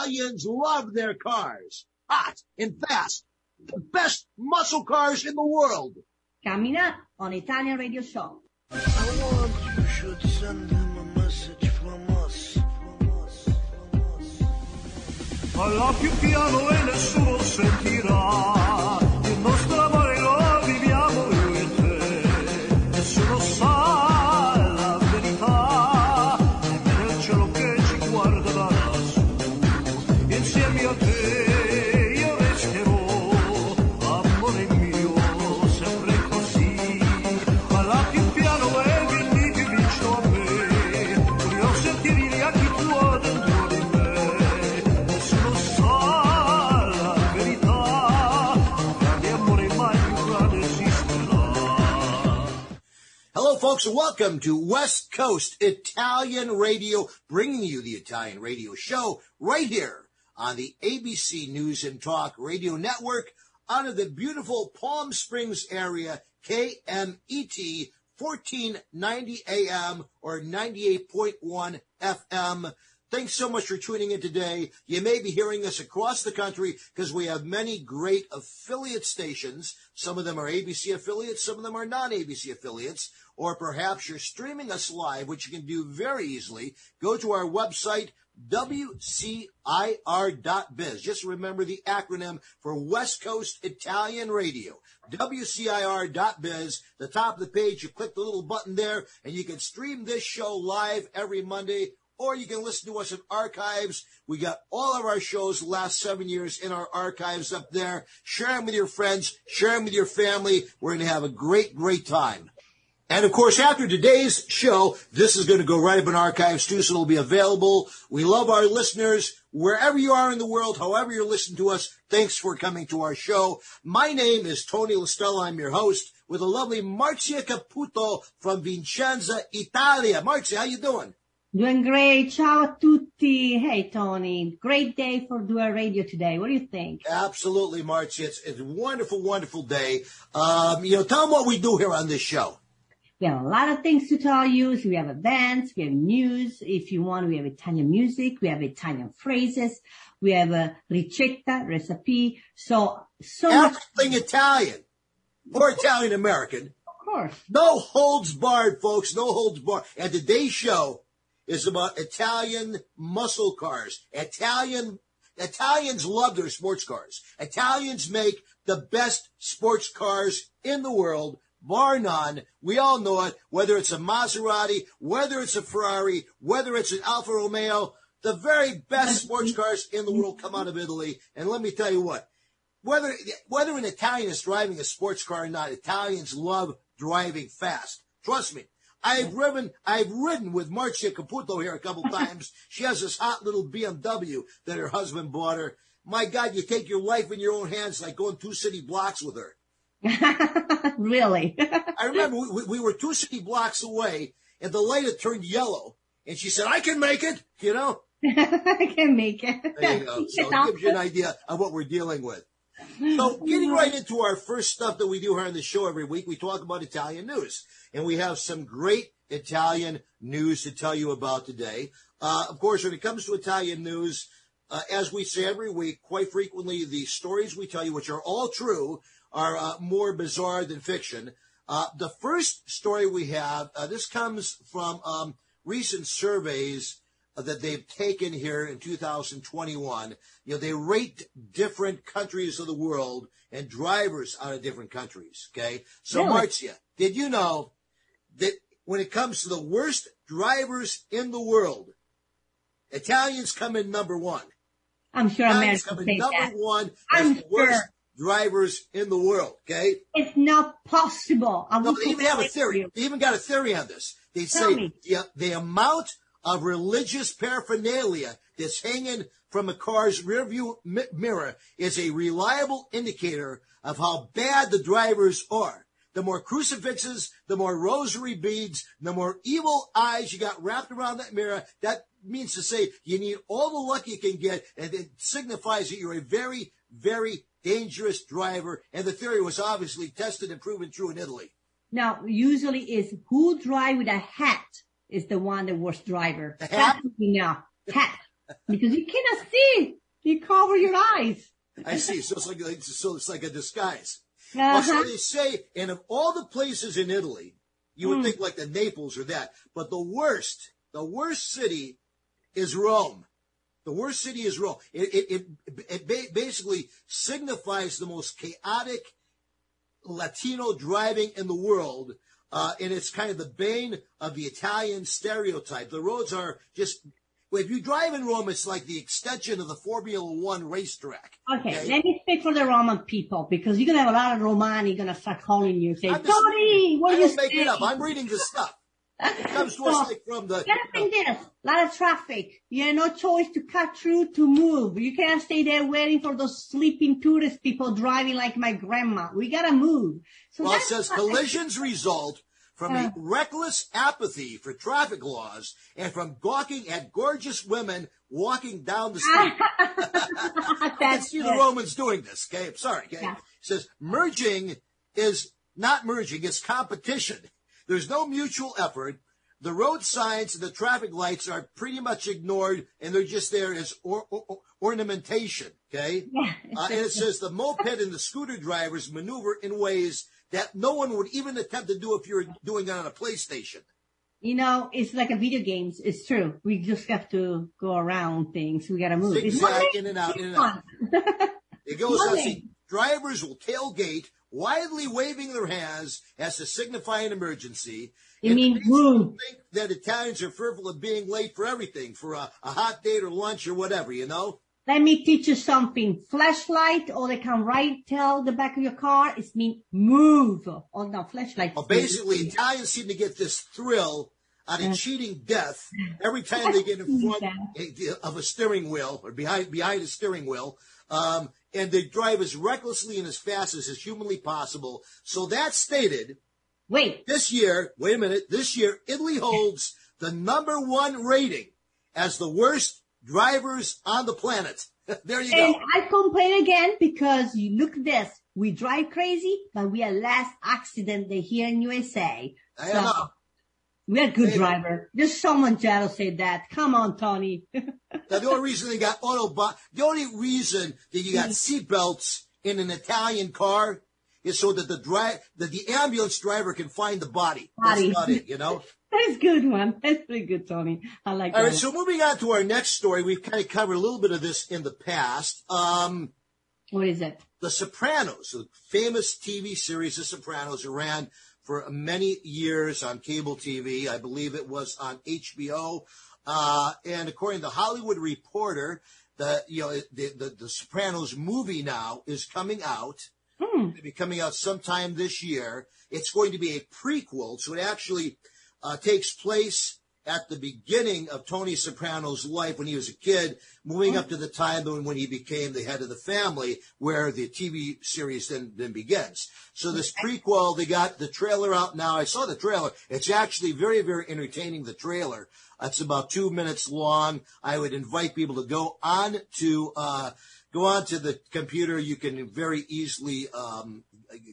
Italians love their cars. Hot and fast. The best muscle cars in the world. Coming up on Italian Radio Show. I you should send him a message from us. From us. From us. Parla più piano e nessuno sentirà. Folks, welcome to West Coast Italian Radio, bringing you the Italian Radio Show right here on the ABC News and Talk Radio Network out of the beautiful Palm Springs area, KMET 1490 AM or 98.1 FM. Thanks so much for tuning in today. You may be hearing us across the country because we have many great affiliate stations. Some of them are ABC affiliates, some of them are non ABC affiliates, or perhaps you're streaming us live, which you can do very easily. Go to our website, WCIR.biz. Just remember the acronym for West Coast Italian Radio. WCIR.biz. The top of the page, you click the little button there, and you can stream this show live every Monday or you can listen to us in archives. We got all of our shows the last seven years in our archives up there. Share them with your friends, share them with your family. We're going to have a great, great time. And of course, after today's show, this is going to go right up in archives too, so it'll be available. We love our listeners wherever you are in the world, however you're listening to us. Thanks for coming to our show. My name is Tony Listella. I'm your host with the lovely Marzia Caputo from Vincenza, Italia. Marzia, how you doing? Doing great. Ciao a tutti. Hey, Tony. Great day for Dual Radio today. What do you think? Absolutely, March. It's, it's a wonderful, wonderful day. Um, you know, tell them what we do here on this show. We have a lot of things to tell you. So we have events, we have news. If you want, we have Italian music, we have Italian phrases, we have a ricetta, recipe. So, so much. Everything Italian or Italian American. Of course. No holds barred, folks. No holds barred. And today's show is about Italian muscle cars. Italian Italians love their sports cars. Italians make the best sports cars in the world, bar none. We all know it, whether it's a Maserati, whether it's a Ferrari, whether it's an Alfa Romeo, the very best sports cars in the world come out of Italy. And let me tell you what, whether, whether an Italian is driving a sports car or not, Italians love driving fast. Trust me. I've driven, I've ridden with Marcia Caputo here a couple times. she has this hot little BMW that her husband bought her. My God, you take your life in your own hands like going two city blocks with her. really? I remember we, we were two city blocks away and the light had turned yellow and she said, I can make it, you know? I can make it. There you go. So it gives you an idea of what we're dealing with. So getting right into our first stuff that we do here on the show every week, we talk about Italian news. And we have some great Italian news to tell you about today. Uh, of course, when it comes to Italian news, uh, as we say every week, quite frequently the stories we tell you, which are all true, are uh, more bizarre than fiction. Uh, the first story we have, uh, this comes from um, recent surveys Uh, that they've taken here in 2021. You know, they rate different countries of the world and drivers out of different countries. Okay. So, Really? Marcia, did you know that when it comes to the worst drivers in the world, Italians come in number one. I'm sure Italians Americans come in number that. one I'm as worst sure. drivers in the world. Okay. It's not possible. I No, they even have a theory. you. They even got a theory on this. They Tell say the, the amount of religious paraphernalia that's hanging from a car's rearview mi- mirror is a reliable indicator of how bad the drivers are. The more crucifixes, the more rosary beads, the more evil eyes you got wrapped around that mirror. That means to say you need all the luck you can get, and it signifies that you're a very, very dangerous driver. And the theory was obviously tested and proven true in Italy. Now, usually is who drive with a hat is the one the worst driver. That's hat? what we know. Hat. Because you cannot see. You cover your eyes. I see. So it's like, like so it's like a disguise. Uh-huh. So they say, and of all the places in Italy, you would Hmm. think like the Naples or that, but the worst, the worst city is Rome. The worst city is Rome. It, it, it, it ba- basically signifies the most chaotic Latino driving in the world. Uh, and it's kind of the bane of the Italian stereotype. The roads are just, if you drive in Rome, it's like the extension of the Formula One racetrack. Okay, let me speak for the Roman people because you're gonna have a lot of Romani gonna start calling you and say, I'm Tony, what I are you don't make it up. I'm reading the stuff. It comes to us like from the. Gotta think this. A lot of traffic. You have no choice to cut through to move. You can't stay there waiting for those sleeping tourist people driving like my grandma. We gotta move. So Well, it says collisions result from Uh. a reckless apathy for traffic laws and from gawking at gorgeous women walking down the street. I can That's see the. Romans doing this. Okay, I'm sorry. Okay, Yeah. it says merging is not merging; it's competition. There's no mutual effort. The road signs and the traffic lights are pretty much ignored, and they're just there as or, or, ornamentation. Okay, Yeah, uh, and it says the moped and the scooter drivers maneuver in ways that no one would even attempt to do if you were doing it on a PlayStation. You know, it's like a video games. It's true. We just have to go around things. We gotta move. It's Zigzag in and out, in and out. It goes on. Money. See, drivers will tailgate, widely waving their hands as to signify an emergency. You And mean it move. think that Italians are fearful of being late for everything, for a, a hot date or lunch or whatever, you know? Let me teach you something. Flashlight, or they can write, tell the back of your car, it's mean move. Oh no, flashlight. Well, basically, Italians seem to get this thrill out of cheating death every time they get in front of a steering wheel or behind behind a steering wheel. Um, and they drive as recklessly and as fast as is humanly possible. So that stated, Wait, this year, wait a minute, this year, Italy holds the number one rating as the worst drivers on the planet. there you go and go. I complain again because you look at this. We drive crazy, but we are less accident than here in USA. I don't know. We're a good driver. Just someone said that. Come on, Tony. Now, the only reason they got autobahn, the only reason that you got Mm. seatbelts in an Italian car is so that the drive, that the ambulance driver can find the body. Body. That's about it, you know? That's a good one. That's pretty good, Tony. I like All that. right, so moving on to our next story, we've kind of covered a little bit of this in the past. Um, what is it? The Sopranos, the famous TV series The Sopranos, ran for many years on cable TV. I believe it was on HBO. Uh, and according to the Hollywood Reporter, the you know the, the the Sopranos movie now is coming out. Hmm. It'll be coming out sometime this year. It's going to be a prequel, so it actually uh, takes place at the beginning of Tony Soprano's life when he was a kid, moving up to the time when, when he became the head of the family, where the TV series then, then begins. So this prequel, they got the trailer out now. I saw the trailer. It's actually very, very entertaining, the trailer. It's about two minutes long. I would invite people to go on to, uh, go on to the computer. You can very easily, um,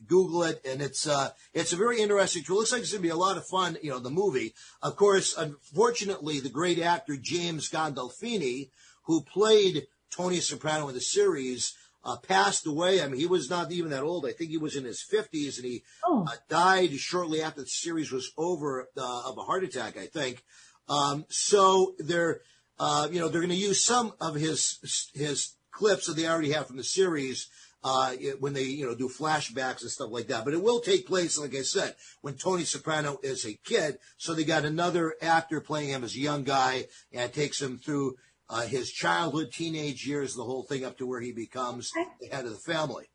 Google it, and it's uh, it's a very interesting. It looks like it's going to be a lot of fun. You know, the movie. Of course, unfortunately, the great actor James Gandolfini, who played Tony Soprano in the series, uh, passed away. I mean, he was not even that old. I think he was in his fifties, and he Oh. uh, died shortly after the series was over uh, of a heart attack. I think. Um, so they're, uh, you know, they're going to use some of his his clips that they already have from the series uh, when they, you know, do flashbacks and stuff like that. But it will take place, like I said, when Tony Soprano is a kid. So they got another actor playing him as a young guy, and it takes him through uh, his childhood, teenage years, the whole thing up to where he becomes the head of the family.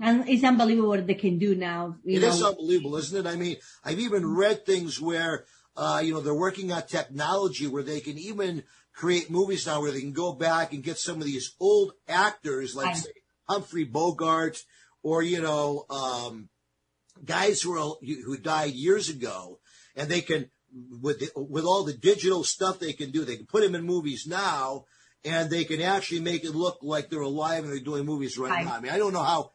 And it's unbelievable what they can do now. You It know, is unbelievable, isn't it? I mean, I've even read things where, uh, you know, they're working on technology where they can even create movies now where they can go back and get some of these old actors, like say Humphrey Bogart, or you know, um, guys who are who died years ago, and they can with the, with all the digital stuff they can do, they can put them in movies now. And they can actually make it look like they're alive and they're doing movies right, Right. now. I mean, I don't know how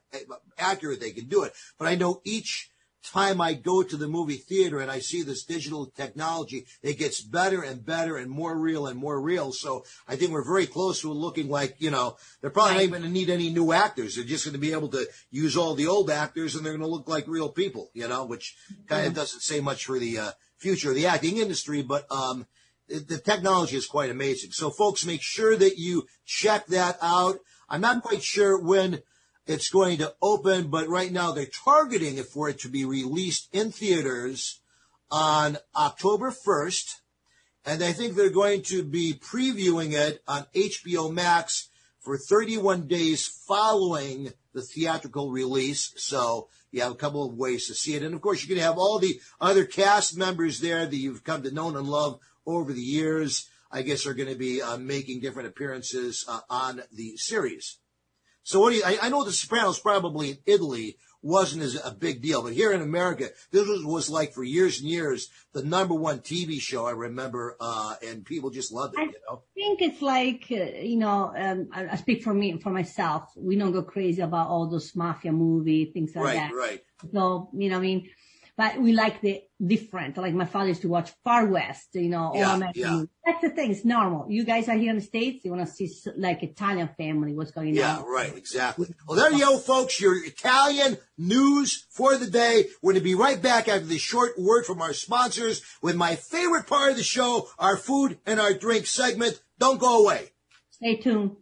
accurate they can do it, but I know each time I go to the movie theater and I see this digital technology, it gets better and better and more real and more real. So I think we're very close to looking like, you know, they're probably not even going to need any new actors. They're just going to be able to use all the old actors and they're going to look like real people, you know, which kind of doesn't say much for the uh, future of the acting industry, but, um, the technology is quite amazing. So folks, make sure that you check that out. I'm not quite sure when it's going to open, but right now they're targeting it for it to be released in theaters on October 1st. And I think they're going to be previewing it on HBO Max for 31 days following the theatrical release. So you have a couple of ways to see it. And of course, you're going to have all the other cast members there that you've come to know and love over the years. I guess are going to be uh, making different appearances uh, on the series. So what do you, I, I know The Sopranos probably in Italy wasn't as a big deal, but here in America, this was, was like for years and years the number one TV show I remember, uh, and people just loved it. I you know, I think it's like, uh, you know, um, I, I speak for me, for myself. We don't go crazy about all those mafia movie, things like right, that. right. So, you know, I mean, but we like the different. Like my father used to watch Far West, you know, all Yeah, American yeah. That's the thing. It's normal. You guys are here in the States. You want to see like Italian family, what's going Yeah, on. Yeah, right, exactly. Well, there you go, folks. Your Italian news for the day. We're going to be right back after this short word from our sponsors with my favorite part of the show, our food and our drink segment. Don't go away. Stay tuned.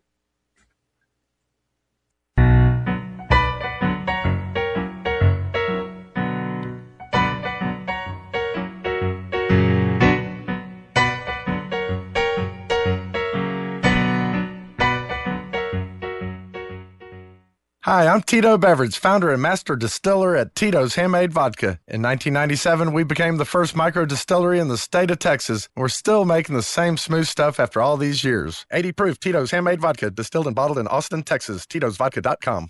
Hi, I'm Tito Beveridge, founder and master distiller at Tito's Handmade Vodka. In 1997, we became the first micro distillery in the state of Texas. We're still making the same smooth stuff after all these years. 80 proof Tito's Handmade Vodka, distilled and bottled in Austin, Texas. Tito'sVodka.com.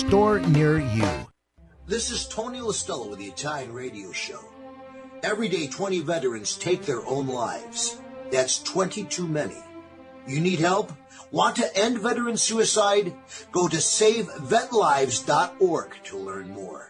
store near you. This is Tony Listella with the Italian Radio Show. Every day, 20 veterans take their own lives. That's 20 too many. You need help? Want to end veteran suicide? Go to SaveVetLives.org to learn more.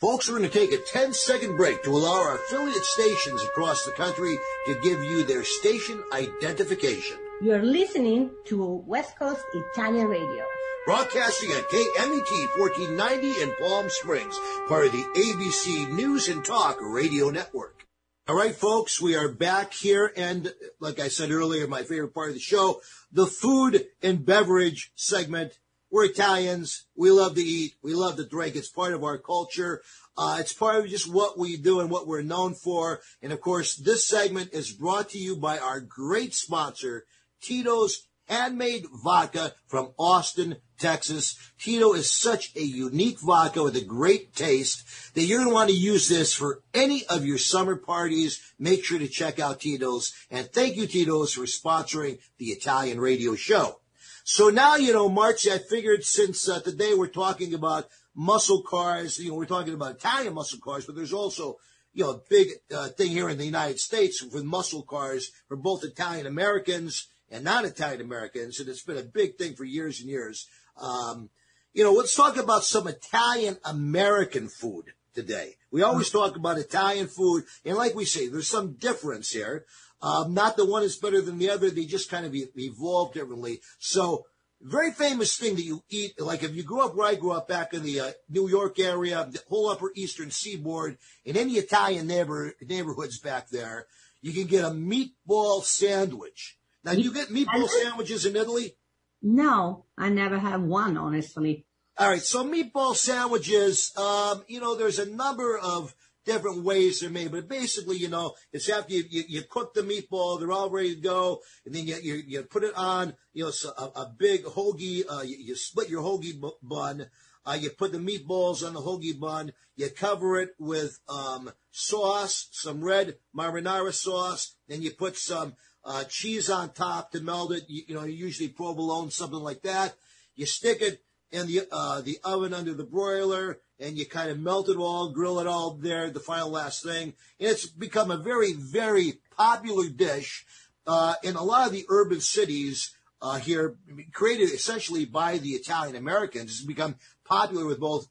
Folks, we're going to take a 10 second break to allow our affiliate stations across the country to give you their station identification. You're listening to West Coast Italian Radio. Broadcasting at KMET 1490 in Palm Springs, part of the ABC News and Talk Radio Network. All right, folks, we are back here. And like I said earlier, my favorite part of the show, the food and beverage segment. We're Italians. We love to eat. We love to drink. It's part of our culture. Uh, it's part of just what we do and what we're known for. And of course, this segment is brought to you by our great sponsor, Tito's Handmade Vodka from Austin, Texas. Tito is such a unique vodka with a great taste that you're going to want to use this for any of your summer parties. Make sure to check out Tito's. And thank you, Tito's, for sponsoring the Italian radio show. So now, you know, March, I figured since uh, today we're talking about muscle cars, you know, we're talking about Italian muscle cars, but there's also, you know, a big uh, thing here in the United States with muscle cars for both Italian Americans and non-Italian Americans. And it's been a big thing for years and years. Um, you know, let's talk about some Italian American food today. We always talk about Italian food, and like we say, there's some difference here. Um, not the one is better than the other; they just kind of e- evolve differently. So, very famous thing that you eat, like if you grew up where I grew up back in the uh, New York area, the whole Upper Eastern Seaboard, in any Italian neighbor neighborhoods back there, you can get a meatball sandwich. Now, do you get meatball sandwiches in Italy? No, I never have one, honestly. All right, so meatball sandwiches, um, you know, there's a number of different ways they're made, but basically, you know, it's after you, you, you cook the meatball, they're all ready to go, and then you, you, you put it on, you know, so a, a big hoagie, uh, you, you split your hoagie bu- bun, uh, you put the meatballs on the hoagie bun, you cover it with um, sauce, some red marinara sauce, then you put some uh, cheese on top to melt it, you, you know, usually provolone, something like that. You stick it in the uh, the oven under the broiler, and you kind of melt it all, grill it all there, the final last thing. And it's become a very, very popular dish uh, in a lot of the urban cities uh, here, created essentially by the Italian Americans. It's become popular with both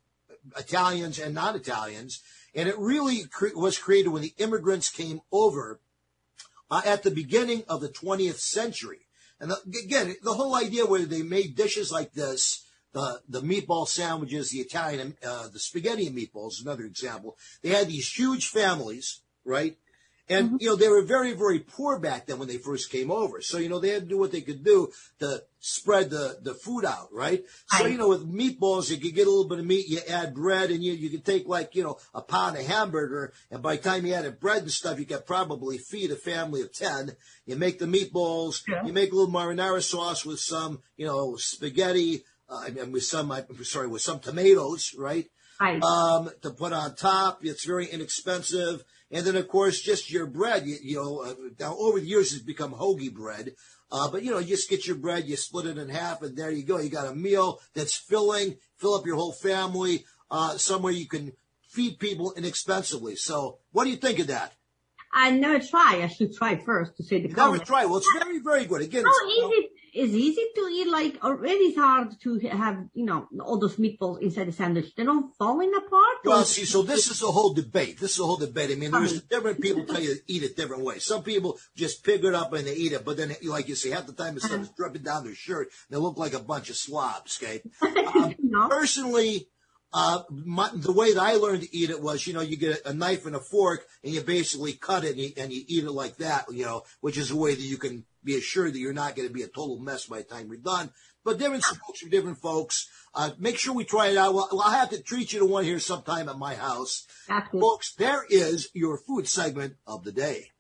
Italians and non-Italians, and it really cre- was created when the immigrants came over uh, at the beginning of the 20th century. And the, again, the whole idea where they made dishes like this, the, the meatball sandwiches, the Italian, uh, the spaghetti and meatballs, another example. They had these huge families, right? And, you know, they were very, very poor back then when they first came over. So, you know, they had to do what they could do to spread the, the food out, right? So, you know, with meatballs, you could get a little bit of meat, you add bread, and you, you could take like, you know, a pound of hamburger, and by the time you added bread and stuff, you could probably feed a family of 10. You make the meatballs, you make a little marinara sauce with some, you know, spaghetti, uh, and with some, I'm sorry, with some tomatoes, right? Right. um, to put on top. It's very inexpensive. And then, of course, just your bread. You, you know, uh, now over the years, it's become hoagie bread. Uh, but you know, you just get your bread, you split it in half, and there you go. You got a meal that's filling, fill up your whole family, uh, somewhere you can feed people inexpensively. So, what do you think of that? I never try. I should try first to say the You never try. Well, it's very, very good. Again, it's, easy it's easy to eat like already it's hard to have you know all those meatballs inside the sandwich. They don't falling apart. or- Well, see, so this is a whole debate. This is a whole debate. I mean, there's different people tell you to eat it different ways. Some people just pick it up and they eat it, but then, like you see, half the time it's Uh-huh. dripping down their shirt. They look like a bunch of slobs. Okay. Um, No. Personally, uh, my, the way that I learned to eat it was, you know, you get a, knife and a fork and you basically cut it and you, and you eat it like that, you know, which is a way that you can be assured that you're not going to be a total mess by the time you're done. But different folks are different folks. Uh, make sure we try it out. Well, I'll have to treat you to one here sometime at my house. That's it. Folks, there is your food segment of the day.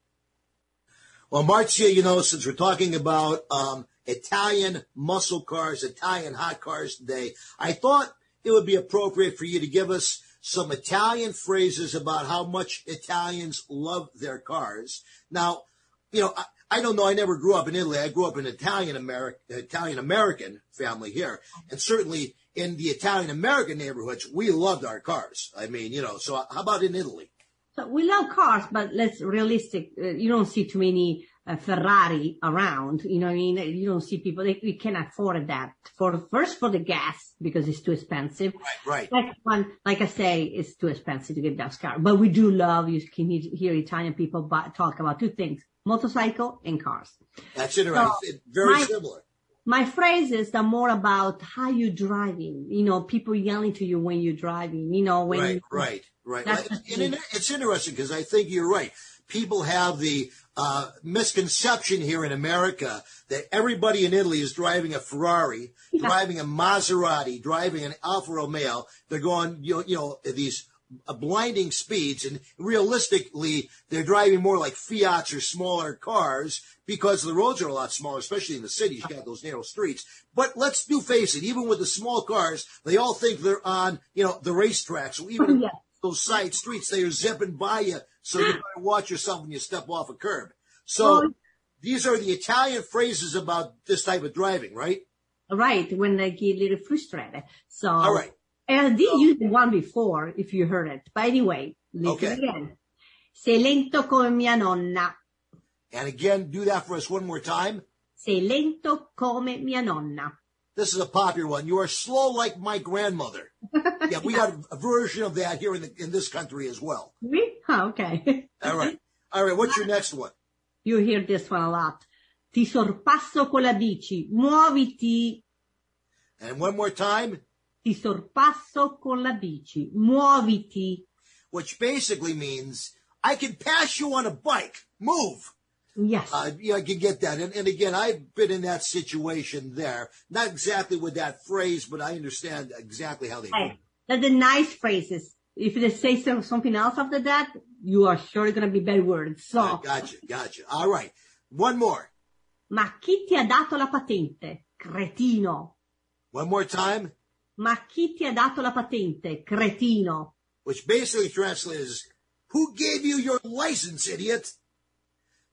Well, Marcia, you know, since we're talking about um, Italian muscle cars, Italian hot cars today, I thought it would be appropriate for you to give us some Italian phrases about how much Italians love their cars. Now, you know, I, I don't know. I never grew up in Italy. I grew up in an Italian American Italian American family here, and certainly in the Italian American neighborhoods, we loved our cars. I mean, you know. So how about in Italy? So we love cars, but let's realistic. Uh, you don't see too many uh, Ferrari around. You know what I mean? You don't see people. They, they can afford that. For first for the gas because it's too expensive. Right. right. Second one, like I say, it's too expensive to get that car. But we do love. You can hear Italian people talk about two things: motorcycle and cars. That's interesting. So, It- very my- similar. My phrases are more about how you're driving. You know, people yelling to you when you're driving. You know, when Right, you, right, right. That's And it's interesting because I think you're right. People have the uh, misconception here in America that everybody in Italy is driving a Ferrari, driving a Maserati, driving an Alfa Romeo. They're going, you know, you know these uh, blinding speeds, and realistically, they're driving more like Fiats or smaller cars because the roads are a lot smaller, especially in the cities. You got those narrow streets. But let's do face it, even with the small cars, they all think they're on, you know, the racetrack. So even Yeah. Those side streets, they are zipping by you. So you better watch yourself when you step off a curb. So these are the Italian phrases about this type of driving, right? right when they get a little frustrated. So All right. And I did use the one before, if you heard it. But anyway, listen Okay. again. Sei lento come mia nonna. And again, do that for us one more time. Sei lento come mia nonna. This is a popular one. You are slow like my grandmother. yeah, we got a version of that here in the, in this country as well. Me? Oh, okay. All right. All right. What's your next one? You hear this one a lot. Ti sorpasso con la bici, muoviti. And one more time, Ti sorpasso con la bici, muoviti. which basically means I can pass you on a bike. Move. Yes. Uh, yeah, I can get that. And, and again, I've been in that situation there. Not exactly with that phrase, but I understand exactly how they Hey, That's the nice phrases. If they say some, something else after that, you are surely going to be bad words. So, Uh, gotcha, gotcha. All right. One more. ma chi ti ha dato la patente? Cretino. One more time, Ma chi ti ha dato la patente? Cretino. which basically translates who gave you your license, idiot?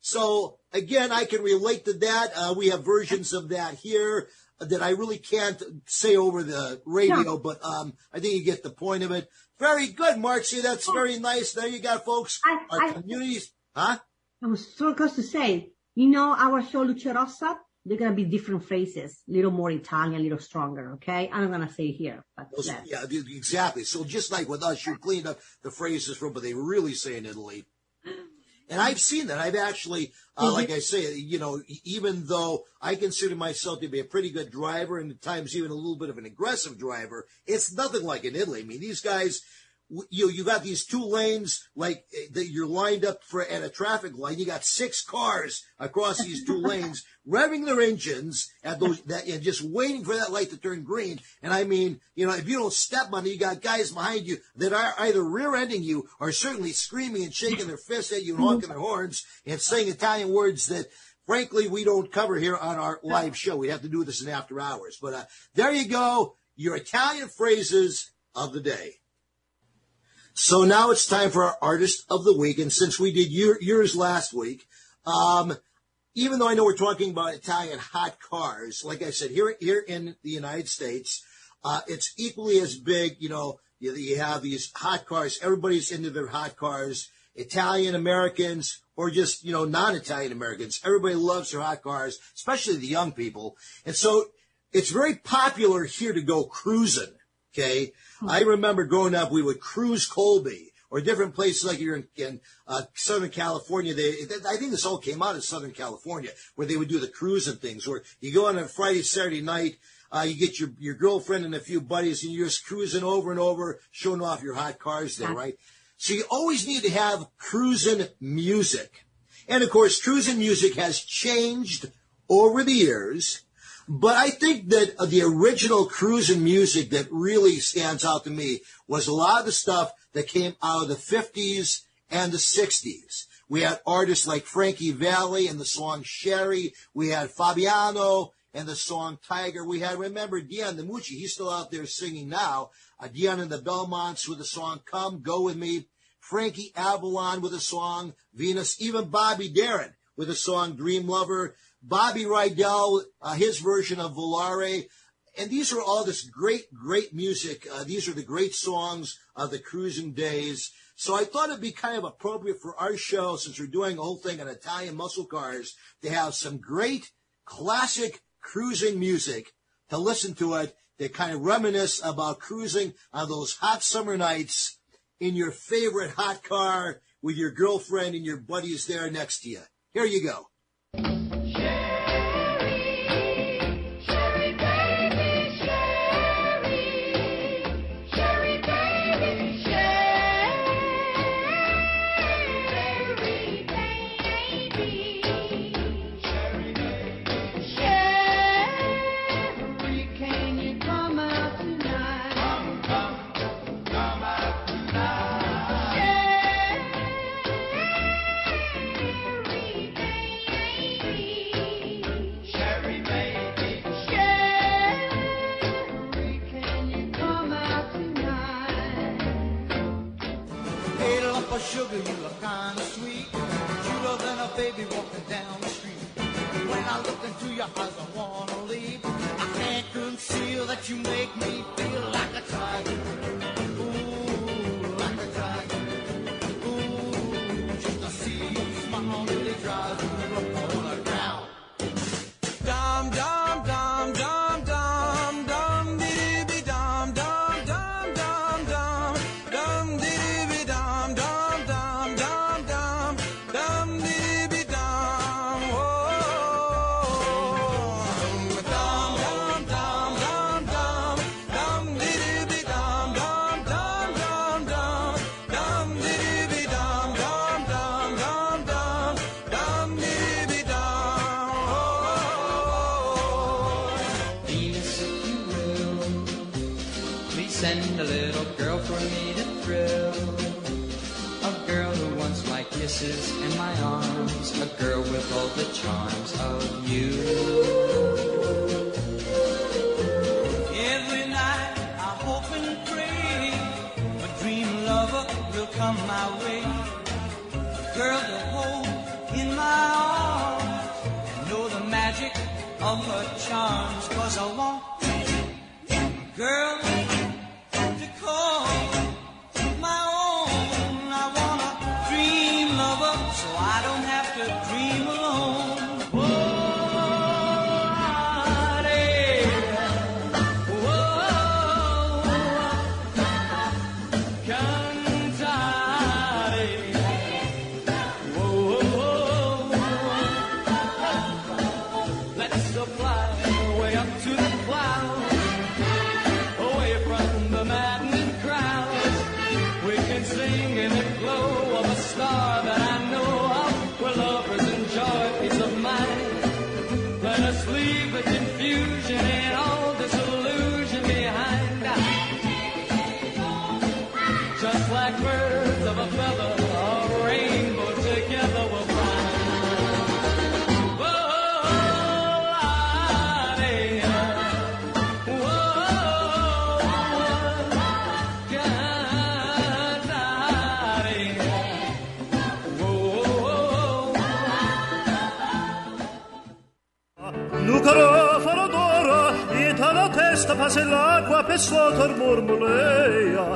So again, I can relate to that. Uh, we have versions of that here that I really can't say over the radio, No. but um, I think you get the point of it. Very good. See, that's very nice. There you got, folks. I- Our I- communities, huh? I was so close to say, you know, our show Luce Rossa, they're going to be different phrases, a little more Italian, a little stronger, okay? I'm not going to say here, but Those- yeah, exactly. So just like with us, you cleaned up the phrases from what they really say in Italy. And I've seen that. I've actually, uh, like I say, you know, even though I consider myself to be a pretty good driver and at times even a little bit of an aggressive driver, it's nothing like in Italy. I mean, these guys, you you got these two lanes like eh, that you're lined up for at a traffic light. You got six cars across these two lanes, revving their engines at those that and just waiting for that light to turn green. And I mean, you know, if you don't step on it, you got guys behind you that are either rear-ending you or certainly screaming and shaking their fists at you and honking their horns and saying Italian words that. Frankly, we don't cover here on our live show. We have to do this in after hours. But uh, there you go, your Italian phrases of the day. So now it's time for our artist of the week. And since we did your, yours last week, um, even though I know we're talking about Italian hot cars, like I said, here, here in the United States, uh, it's equally as big, you know, you, you have these hot cars. Everybody's into their hot cars. Italian Americans or just, you know, non-Italian Americans. Everybody loves their hot cars, especially the young people. And so it's very popular here to go cruising. Okay. I remember growing up, we would cruise Colby or different places like you're in, in uh, Southern California. They, I think this all came out of Southern California where they would do the cruising things where you go on a Friday, Saturday night, uh, you get your, your girlfriend and a few buddies and you're just cruising over and over, showing off your hot cars there, right? So you always need to have cruising music. And of course, cruising music has changed over the years. But I think that uh, the original cruising music that really stands out to me was a lot of the stuff that came out of the 50s and the 60s. We had artists like Frankie Valli and the song Sherry. We had Fabiano and the song Tiger. We had, remember, Dion DiMucci. He's still out there singing now. Uh, Dion and the Belmonts with the song Come, Go With Me. Frankie Avalon with the song Venus. Even Bobby Darin with the song Dream Lover. Bobby Rydell, uh, his version of Volare. And these are all this great, great music. Uh, these are the great songs of the cruising days. So I thought it'd be kind of appropriate for our show, since we're doing a whole thing on Italian muscle cars, to have some great classic cruising music to listen to it to kind of reminisce about cruising on those hot summer nights in your favorite hot car with your girlfriend and your buddies there next to you. Here you go. Sugar, you look kinda sweet. Cuter than a baby walking down the street. When I look into your eyes, I wanna leave. I can't conceal that you make me feel like a tiger. Send a little girl for me to thrill. A girl who wants my kisses and my arms. A girl with all the charms of you. Every night I hope and pray a dream lover will come my way. A girl to hold in my arms and know the magic of her charms. Cause I want a girl Lucarò farò d'oro, e la testa passa l'acqua per il mormoleia.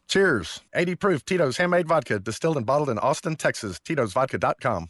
Cheers. 80 proof Tito's Handmade Vodka, distilled and bottled in Austin, Texas. Tito'sVodka.com.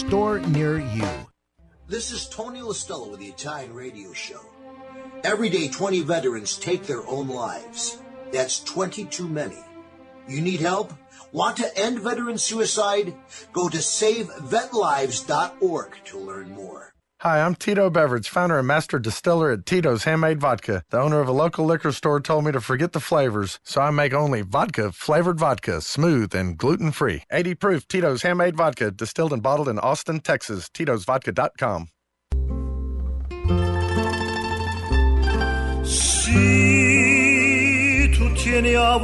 store near you. This is Tony Listella with the Italian Radio Show. Every day, 20 veterans take their own lives. That's 20 too many. You need help? Want to end veteran suicide? Go to savevetlives.org to learn more. Hi, I'm Tito Beveridge, founder and master distiller at Tito's Handmade Vodka. The owner of a local liquor store told me to forget the flavors, so I make only vodka flavored vodka, smooth and gluten free. 80 proof Tito's Handmade Vodka, distilled and bottled in Austin, Texas. Tito'sVodka.com. Si tu tieni a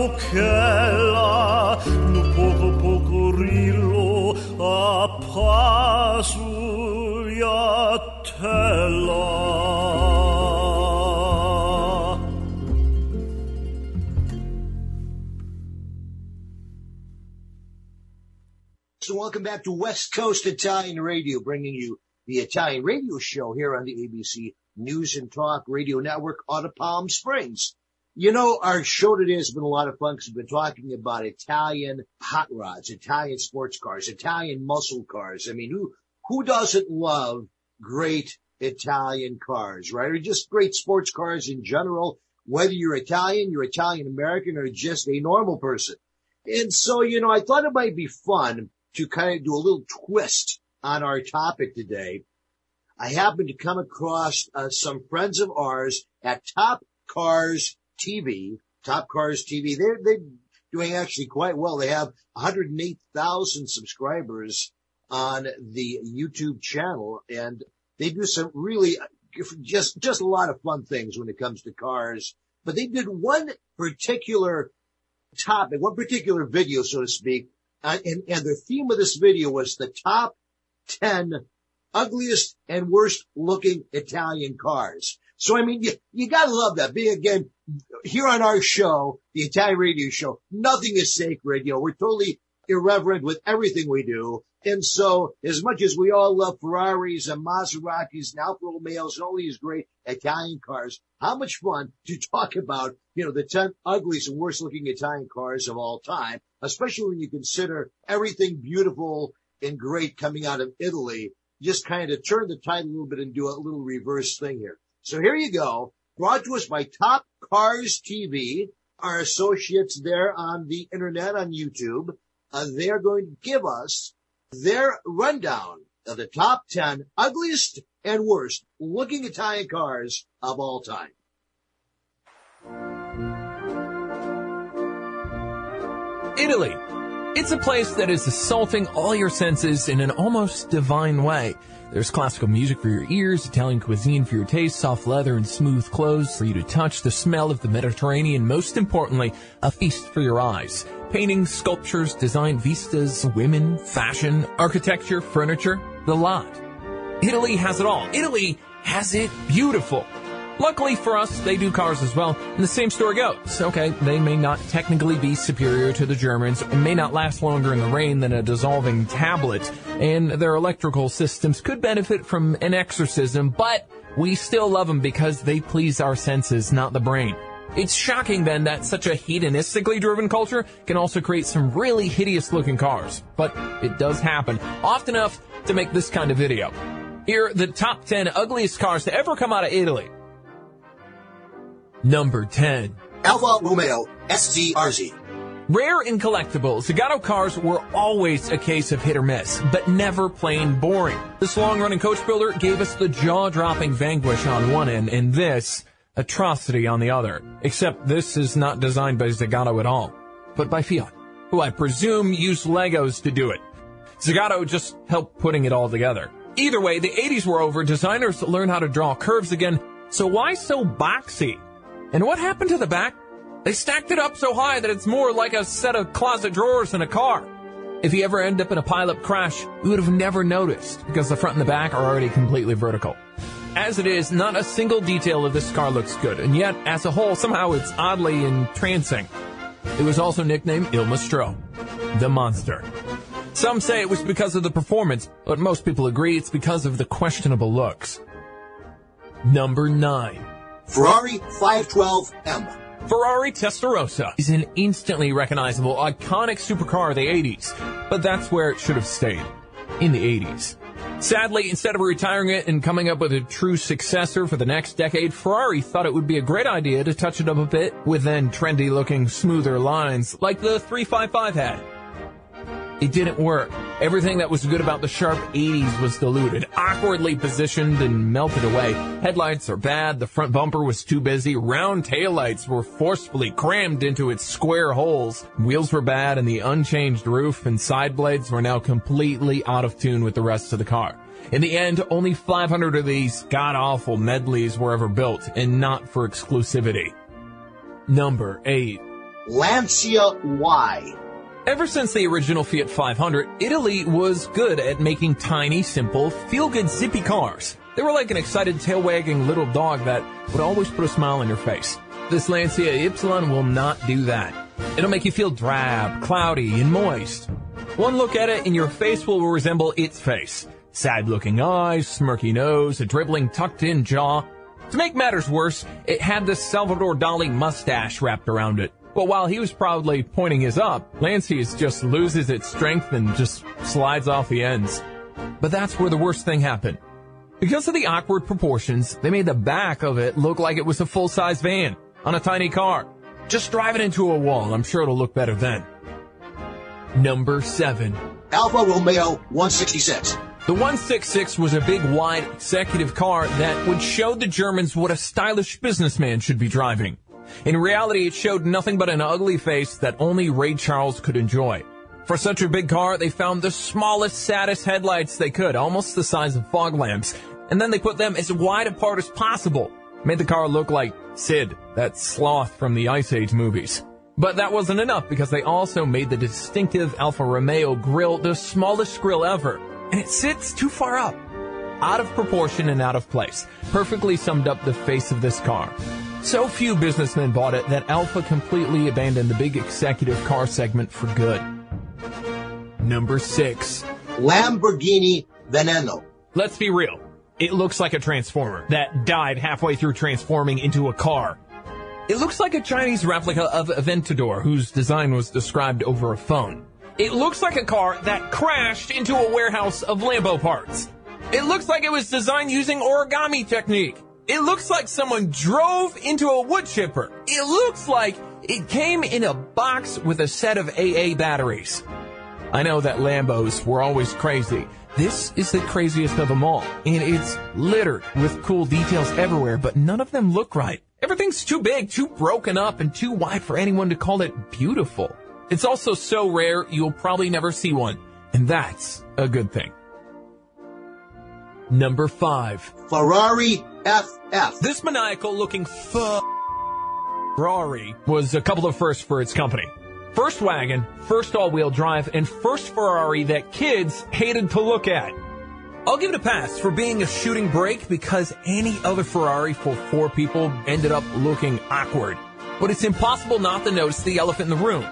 no poco poco a So welcome back to West Coast Italian Radio, bringing you the Italian radio show here on the ABC News and Talk Radio Network out of Palm Springs. You know, our show today has been a lot of fun because we've been talking about Italian hot rods, Italian sports cars, Italian muscle cars. I mean, who, who doesn't love great Italian cars, right? Or just great sports cars in general, whether you're Italian, you're Italian American, or just a normal person. And so, you know, I thought it might be fun to kind of do a little twist on our topic today. I happened to come across uh, some friends of ours at Top Cars TV. Top Cars TV. They're, they're doing actually quite well. They have 108,000 subscribers on the YouTube channel and they do some really just, just a lot of fun things when it comes to cars. But they did one particular topic, one particular video, so to speak. Uh, and, and the theme of this video was the top 10 ugliest and worst looking Italian cars. So, I mean, you, you gotta love that. Being again, here on our show, the Italian radio show, nothing is sacred. You know, we're totally irreverent with everything we do. And so, as much as we all love Ferraris and Maseratis and Alfa Romeos and all these great Italian cars, how much fun to talk about, you know, the 10 ugliest and worst looking Italian cars of all time, especially when you consider everything beautiful and great coming out of Italy. Just kind of turn the tide a little bit and do a little reverse thing here. So here you go. Brought to us by Top Cars TV, our associates there on the internet on YouTube. Uh, they're going to give us their rundown of the top 10 ugliest and worst looking Italian cars of all time. Italy. It's a place that is assaulting all your senses in an almost divine way. There's classical music for your ears, Italian cuisine for your taste, soft leather and smooth clothes for you to touch, the smell of the Mediterranean, most importantly, a feast for your eyes. Paintings, sculptures, design vistas, women, fashion, architecture, furniture, the lot. Italy has it all. Italy has it beautiful. Luckily for us, they do cars as well, and the same story goes. Okay, they may not technically be superior to the Germans, and may not last longer in the rain than a dissolving tablet, and their electrical systems could benefit from an exorcism, but we still love them because they please our senses, not the brain. It's shocking then that such a hedonistically driven culture can also create some really hideous looking cars. But it does happen, often enough to make this kind of video. Here, are the top 10 ugliest cars to ever come out of Italy. Number 10. Alfa Romeo SZRZ. Rare and collectible, Zagato cars were always a case of hit or miss, but never plain boring. This long-running coach builder gave us the jaw-dropping Vanquish on one end and this atrocity on the other. Except this is not designed by Zagato at all, but by Fiat, who I presume used Legos to do it. Zagato just helped putting it all together. Either way, the 80s were over, designers learned how to draw curves again, so why so boxy? And what happened to the back? They stacked it up so high that it's more like a set of closet drawers in a car. If you ever end up in a pileup crash, you would have never noticed because the front and the back are already completely vertical. As it is, not a single detail of this car looks good, and yet, as a whole, somehow it's oddly entrancing. It was also nicknamed Il Mostro, the monster. Some say it was because of the performance, but most people agree it's because of the questionable looks. Number 9. Ferrari 512M. Ferrari Testarossa is an instantly recognizable, iconic supercar of the 80s, but that's where it should have stayed. In the 80s. Sadly, instead of retiring it and coming up with a true successor for the next decade, Ferrari thought it would be a great idea to touch it up a bit with then trendy looking smoother lines like the 355 had. It didn't work. Everything that was good about the sharp 80s was diluted, awkwardly positioned and melted away. Headlights are bad, the front bumper was too busy, round taillights were forcefully crammed into its square holes, wheels were bad, and the unchanged roof and side blades were now completely out of tune with the rest of the car. In the end, only 500 of these god-awful medleys were ever built, and not for exclusivity. Number 8. Lancia Y. Ever since the original Fiat 500, Italy was good at making tiny, simple, feel-good, zippy cars. They were like an excited, tail-wagging little dog that would always put a smile on your face. This Lancia Ypsilon will not do that. It'll make you feel drab, cloudy, and moist. One look at it and your face will resemble its face. Sad-looking eyes, smirky nose, a dribbling, tucked-in jaw. To make matters worse, it had this Salvador Dali mustache wrapped around it. But while he was proudly pointing his up, Lancia's just loses its strength and just slides off the ends. But that's where the worst thing happened. Because of the awkward proportions, they made the back of it look like it was a full-size van on a tiny car. Just drive it into a wall. I'm sure it'll look better then. Number 7. Alfa Romeo 166. The 166 was a big, wide, executive car that would show the Germans what a stylish businessman should be driving. In reality, it showed nothing but an ugly face that only Ray Charles could enjoy. For such a big car, they found the smallest, saddest headlights they could, almost the size of fog lamps, and then they put them as wide apart as possible. Made the car look like Sid, that sloth from the Ice Age movies. But that wasn't enough because they also made the distinctive Alfa Romeo grille the smallest grille ever. And it sits too far up. Out of proportion and out of place. Perfectly summed up the face of this car. So few businessmen bought it that Alfa completely abandoned the big executive car segment for good. Number six. Lamborghini Veneno. Let's be real. It looks like a transformer that died halfway through transforming into a car. It looks like a Chinese replica of Aventador whose design was described over a phone. It looks like a car that crashed into a warehouse of Lambo parts. It looks like it was designed using origami technique. It looks like someone drove into a wood chipper. It looks like it came in a box with a set of AA batteries. I know that Lambos were always crazy. This is the craziest of them all, and it's littered with cool details everywhere, but none of them look right. Everything's too big, too broken up, and too wide for anyone to call it beautiful. It's also so rare you'll probably never see one, and that's a good thing. Number five. Ferrari FF. This maniacal looking Ferrari was a couple of firsts for its company. First wagon, first all-wheel drive, and first Ferrari that kids hated to look at. I'll give it a pass for being a shooting brake because any other Ferrari for four people ended up looking awkward. But it's impossible not to notice the elephant in the room.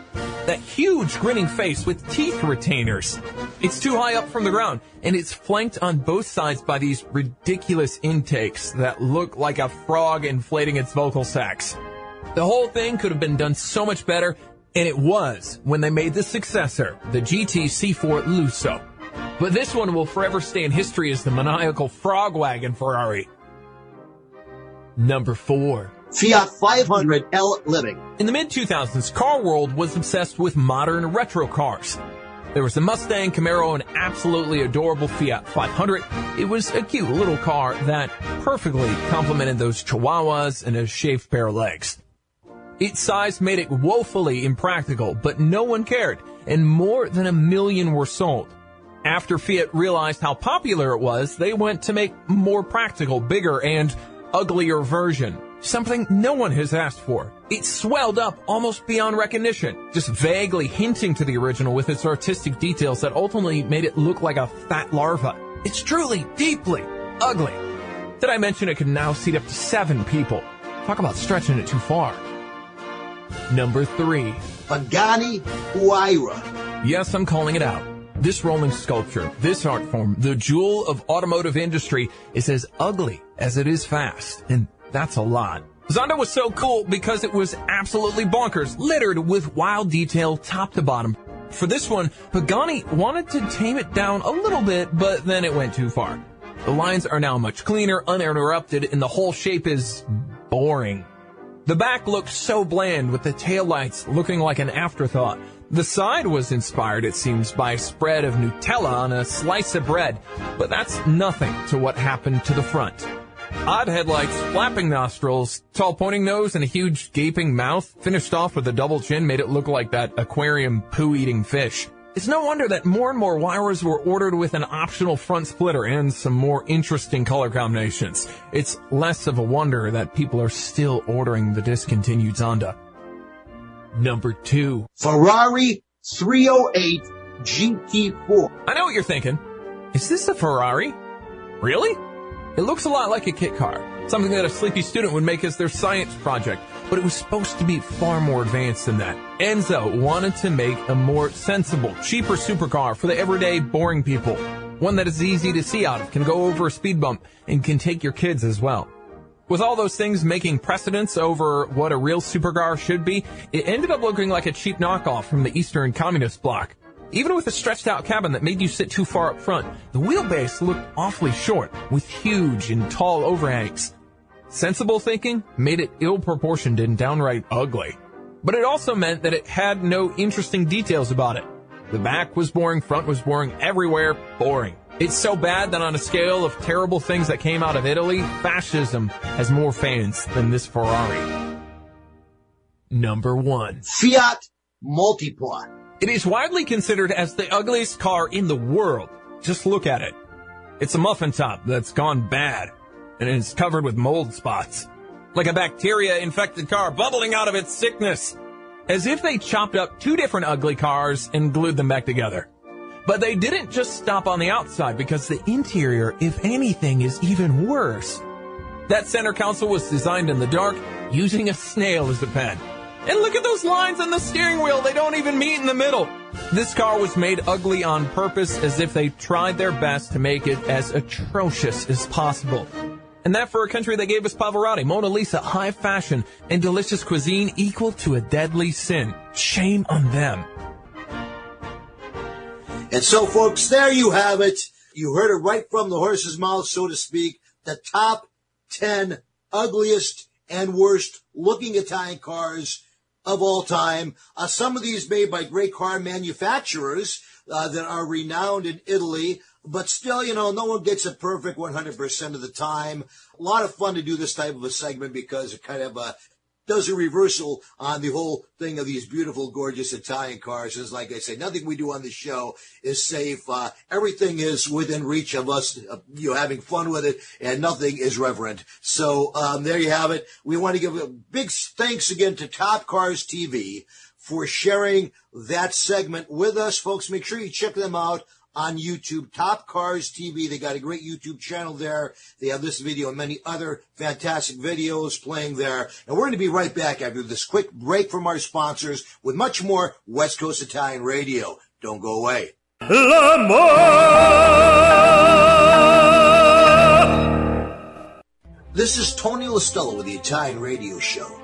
That huge grinning face with teeth retainers. It's too high up from the ground, and it's flanked on both sides by these ridiculous intakes that look like a frog inflating its vocal sacs. The whole thing could have been done so much better, and it was when they made the successor, the GT C4 Lusso. But this one will forever stay in history as the maniacal frog wagon Ferrari. Number four. Fiat 500 L Living. In the mid 2000s, Car World was obsessed with modern retro cars. There was the Mustang, Camaro, and absolutely adorable Fiat 500. It was a cute little car that perfectly complemented those chihuahuas and a shaved pair of legs. Its size made it woefully impractical, but no one cared, and more than a million were sold. After Fiat realized how popular it was, they went to make more practical, bigger, and uglier version. Something no one has asked for. It swelled up almost beyond recognition, just vaguely hinting to the original with its artistic details that ultimately made it look like a fat larva. It's truly, deeply ugly. Did I mention it could now seat up to seven people? Talk about stretching it too far. Number three. Pagani Huayra. Yes, I'm calling it out. This rolling sculpture, this art form, the jewel of automotive industry, is as ugly as it is fast. And that's a lot. Zonda was so cool because it was absolutely bonkers, littered with wild detail top to bottom. For this one, Pagani wanted to tame it down a little bit, but then it went too far. The lines are now much cleaner, uninterrupted, and the whole shape is boring. The back looked so bland with the taillights looking like an afterthought. The side was inspired, it seems, by a spread of Nutella on a slice of bread, but that's nothing to what happened to the front. Odd headlights, flapping nostrils, tall pointing nose, and a huge gaping mouth, finished off with a double chin, made it look like that aquarium poo-eating fish. It's no wonder that more and more Huayras were ordered with an optional front splitter and some more interesting color combinations. It's less of a wonder that people are still ordering the discontinued Zonda. Number two. Ferrari 308 GT4. I know what you're thinking. Is this a Ferrari? Really? It looks a lot like a kit car, something that a sleepy student would make as their science project, but it was supposed to be far more advanced than that. Enzo wanted to make a more sensible, cheaper supercar for the everyday, boring people. One that is easy to see out of, can go over a speed bump, and can take your kids as well. With all those things making precedence over what a real supercar should be, it ended up looking like a cheap knockoff from the Eastern Communist bloc. Even with a stretched out cabin that made you sit too far up front, the wheelbase looked awfully short, with huge and tall overhangs. Sensible thinking made it ill proportioned and downright ugly. But it also meant that it had no interesting details about it. The back was boring, front was boring, everywhere boring. It's so bad that on a scale of terrible things that came out of Italy, fascism has more fans than this Ferrari. Number one. Fiat Multipla. It is widely considered as the ugliest car in the world. Just look at it. It's a muffin top that's gone bad, and it's covered with mold spots. Like a bacteria infected car bubbling out of its sickness. As if they chopped up two different ugly cars and glued them back together. But they didn't just stop on the outside because the interior, if anything, is even worse. That center console was designed in the dark using a snail as a pen. And look at those lines on the steering wheel. They don't even meet in the middle. This car was made ugly on purpose as if they tried their best to make it as atrocious as possible. And that for a country that gave us Pavarotti, Mona Lisa, high fashion, and delicious cuisine equal to a deadly sin. Shame on them. And so, folks, there you have it. You heard it right from the horse's mouth, so to speak. The top 10 ugliest and worst looking Italian cars of all time. Uh, some of these made by great car manufacturers uh, that are renowned in Italy. But still, you know, no one gets it perfect 100% of the time. A lot of fun to do this type of a segment because it kind of uh, does a reversal on the whole thing of these beautiful, gorgeous Italian cars. And like I say, nothing we do on the show is safe. Uh, everything is within reach of us, uh, you know, having fun with it, and nothing is reverent. So um, there you have it. We want to give a big thanks again to Top Cars TV for sharing that segment with us, folks. Make sure you check them out on YouTube, Top Cars TV. They got a great YouTube channel there. They have this video and many other fantastic videos playing there. And we're going to be right back after this quick break from our sponsors with much more West Coast Italian Radio. Don't go away. This is Tony Listello with the Italian Radio Show.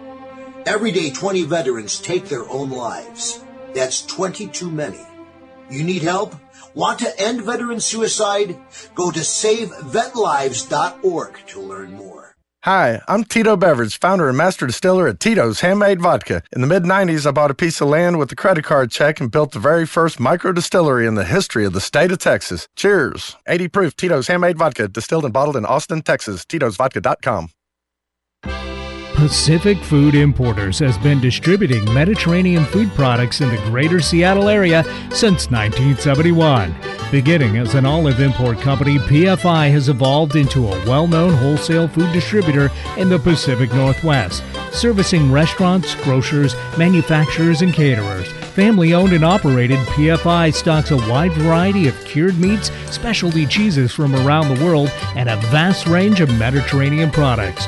Every day, 20 veterans take their own lives. That's 20 too many. You need help? Want to end veteran suicide? Go to savevetlives.org to learn more. Hi, I'm Tito Beveridge, founder and master distiller at Tito's Handmade Vodka. In the mid 90s, I bought a piece of land with a credit card check and built the very first micro distillery in the history of the state of Texas. Cheers! 80 proof Tito's Handmade Vodka, distilled and bottled in Austin, Texas. Tito'sVodka.com. Pacific Food Importers has been distributing Mediterranean food products in the greater Seattle area since 1971. Beginning as an olive import company, PFI has evolved into a well known wholesale food distributor in the Pacific Northwest, servicing restaurants, grocers, manufacturers, and caterers. Family owned and operated, PFI stocks a wide variety of cured meats, specialty cheeses from around the world, and a vast range of Mediterranean products.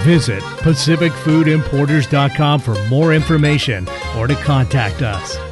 Visit PacificFoodImporters.com for more information or to contact us.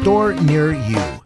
store near you.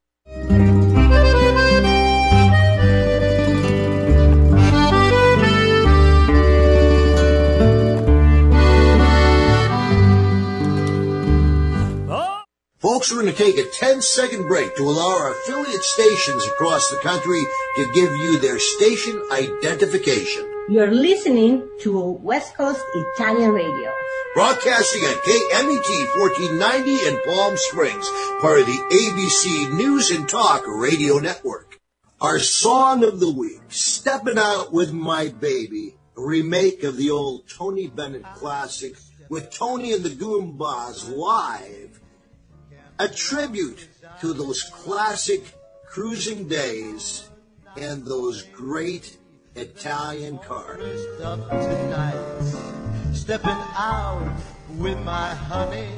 Folks, we're going to take a 10 second break to allow our affiliate stations across the country to give you their station identification. You're listening to West Coast Italian Radio. Broadcasting at KMET 1490 in Palm Springs, part of the ABC News and Talk Radio Network. Our song of the week, Stepping Out with My Baby, a remake of the old Tony Bennett classic with Tony and the Goombas live. A tribute to those classic cruising days and those great Italian cars. up tonight, stepping out with my honey.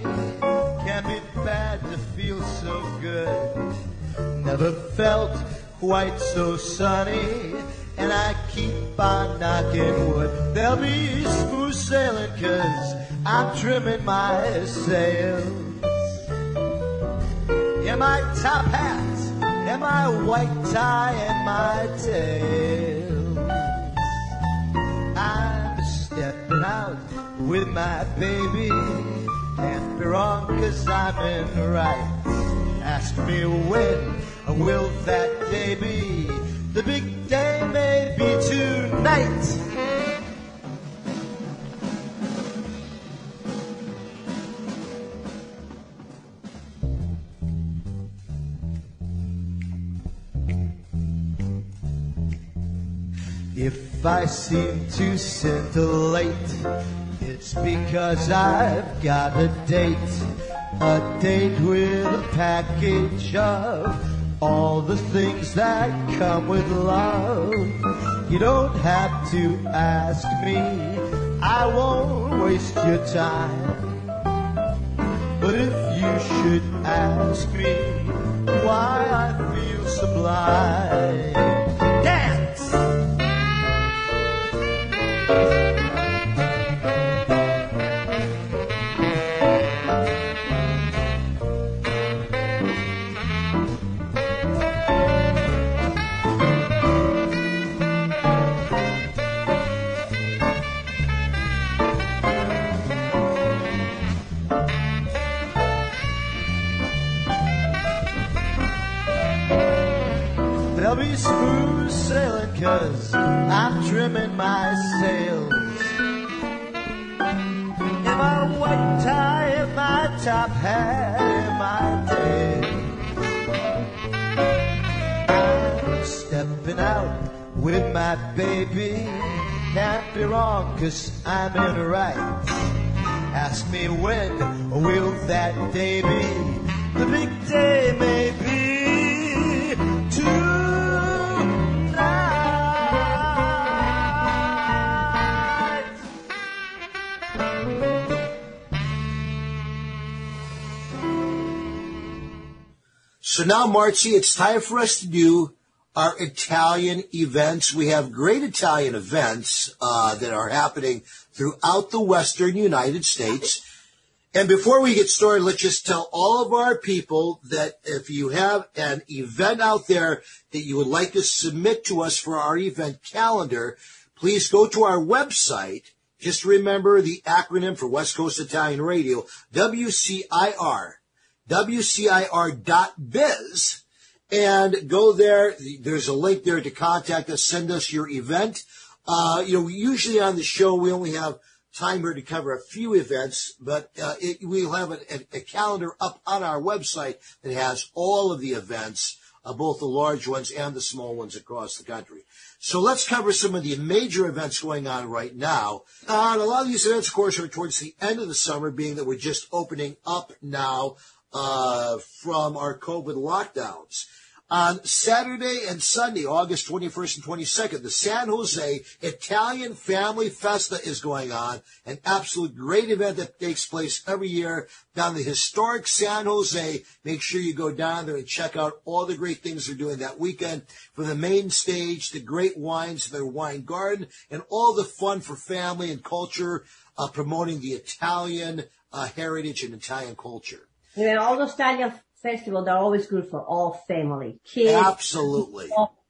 Can't be bad to feel so good. never felt quite so sunny. And I keep on knocking wood. There'll be smooth sailing cause I'm trimming my sails. In my top hat, and my white tie, and my tails. I'm stepping out with my baby. Can't be wrong cause I'm in the right. Ask me when will that day be? The big day may be tonight. If I seem to scintillate, it's because I've got a date. A date with a package of all the things that come with love. You don't have to ask me, I won't waste your time. But if you should ask me why I feel sublime, There'll cause I'm in the right. Ask me when will that day be? The big day may be tonight. So now, Marcy, it's time for us to do our Italian events. We have great Italian events uh, that are happening throughout the Western United States. And before we get started, let's just tell all of our people that if you have an event out there that you would like to submit to us for our event calendar, please go to our website. Just remember the acronym for West Coast Italian Radio, WCIR, WCIR.biz, and go there. There's a link there to contact us, send us your event. Uh, you know, usually on the show, we only have time here to cover a few events, but uh, it, we'll have a, a, calendar up on our website that has all of the events, uh, both the large ones and the small ones across the country. So let's cover some of the major events going on right now. Uh, and a lot of these events, of course, are towards the end of the summer, being that we're just opening up now uh, from our COVID lockdowns. On Saturday and Sunday, August 21st and 22nd, the San Jose Italian Family Festa is going on, an absolute great event that takes place every year down the historic San Jose. Make sure you go down there and check out all the great things they're doing that weekend from the main stage, the great wines, their wine garden, and all the fun for family and culture, uh, promoting the Italian uh, heritage and Italian culture. Know, all those Italian festivals are always good for all family, kids, Absolutely.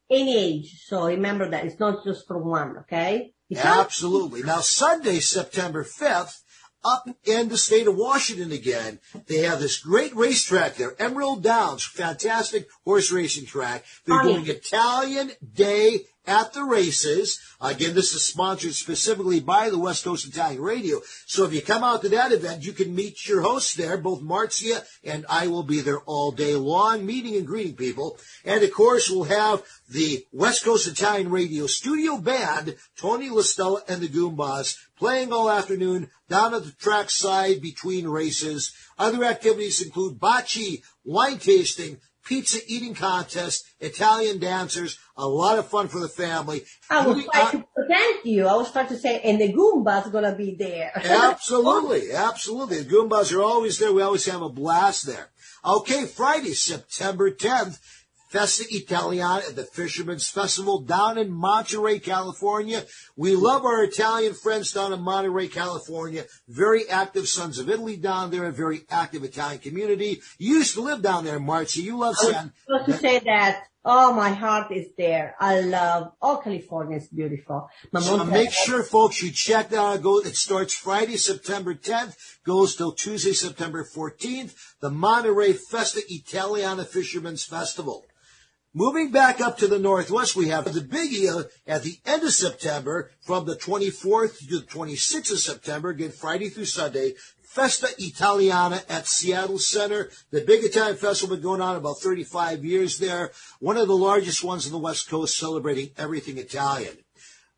any age. So remember that it's not just for one, okay? It's not- Absolutely. Now, Sunday, September 5th, up in the state of Washington again, they have this great racetrack there, Emerald Downs, fantastic horse racing track. They're doing Italian Day at the races. Again, this is sponsored specifically by the West Coast Italian Radio. So if you come out to that event, you can meet your hosts there. Both Marzia and I will be there all day long, meeting and greeting people. And of course, we'll have the West Coast Italian Radio studio band, Tony Listello and the Goombas, playing all afternoon down at the track side between races. Other activities include bocce, wine tasting, pizza eating contest, Italian dancers, a lot of fun for the family. I was trying uh, to thank you. I was trying to say, and the Goomba's gonna be there. Absolutely, absolutely. The Goombas are always there. We always have a blast there. Okay, Friday, September 10th, Festa Italiana at the Fisherman's Festival down in Monterey, California. We love our Italian friends down in Monterey, California. Very active Sons of Italy down there, a very active Italian community. You used to live down there, Marcy. You love I was San. supposed to say that. Oh, my heart is there. I love, all California is beautiful. My So make sure, folks, you check that out. Go. It starts Friday, September 10th, goes till Tuesday, September 14th. The Monterey Festa Italiana Fisherman's Festival. Moving back up to the northwest, we have the biggie at the end of September, from the 24th to the 26th of September, again Friday through Sunday. Festa Italiana at Seattle Center. The big Italian festival been going on about 35 years there. One of the largest ones on the West Coast, celebrating everything Italian.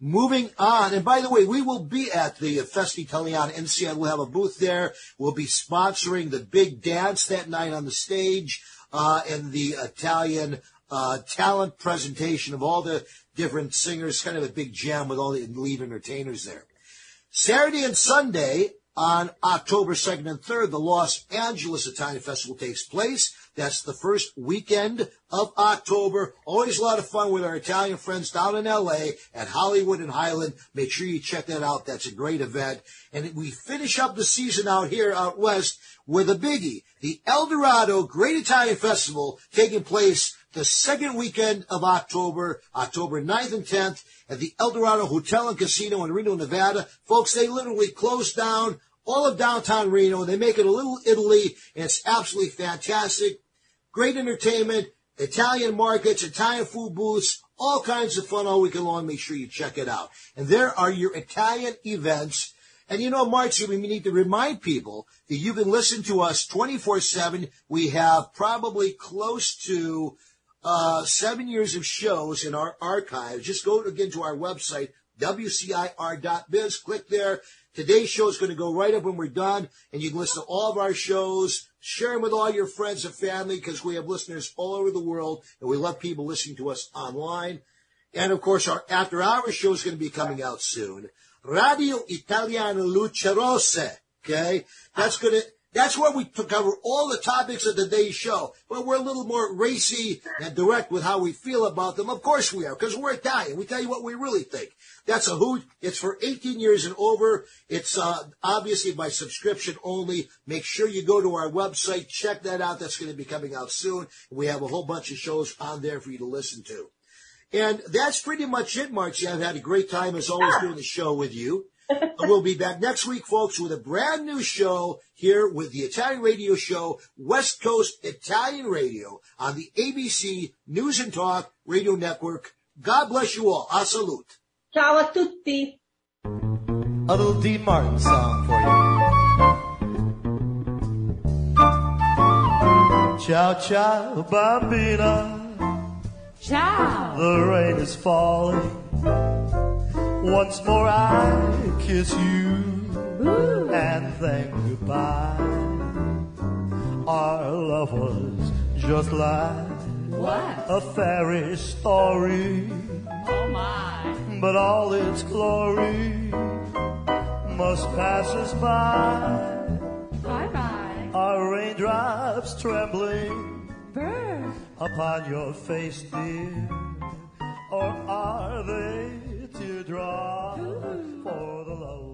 Moving on, and by the way, we will be at the Festa Italiana in Seattle. We'll have a booth there. We'll be sponsoring the big dance that night on the stage, uh, and the Italian, uh, talent presentation of all the different singers, kind of a big jam with all the lead entertainers there. Saturday and Sunday on October 2nd and 3rd, the Los Angeles Italian Festival takes place. That's the first weekend of October. Always a lot of fun with our Italian friends down in LA at Hollywood and Highland. Make sure you check that out. That's a great event. And we finish up the season out here out west with a biggie, the El Dorado Great Italian Festival taking place the second weekend of October, October 9th and 10th at the El Dorado Hotel and Casino in Reno, Nevada. Folks, they literally closed down all of downtown Reno. They make it a little Italy, and it's absolutely fantastic. Great entertainment, Italian markets, Italian food booths, all kinds of fun all week long. Make sure you check it out. And there are your Italian events. And you know, Marcy, we need to remind people that you can listen to us 24-7. We have probably close to uh, seven years of shows in our archives. Just go again to our website, WCIR.biz. Click there. Today's show is going to go right up when we're done, and you can listen to all of our shows. Share them with all your friends and family because we have listeners all over the world, and we love people listening to us online. And of course, our after hour show is going to be coming out soon. Radio Italiana Lucerose. Okay, that's going to. That's where we cover all the topics of today's show. But we're a little more racy and direct with how we feel about them. Of course we are, because we're Italian. We tell you what we really think. That's a hoot. It's for 18 years and over. It's uh, obviously by subscription only. Make sure you go to our website, check that out. That's going to be coming out soon. We have a whole bunch of shows on there for you to listen to. And that's pretty much it, Marcy. I've had a great time as always doing the show with you. We'll be back next week, folks, with a brand new show here with the Italian radio show, West Coast Italian Radio on the ABC News and Talk Radio Network. God bless you all. A salute. Ciao a tutti. A little Dean Martin song for you. Ciao, ciao, bambina. Ciao. The rain is falling. Once more I kiss you and then goodbye. Our love was just like What? a fairy story, Oh my. but all its glory must pass us by. Bye bye. Our raindrops trembling Bird. upon your face, dear teardrop for the love.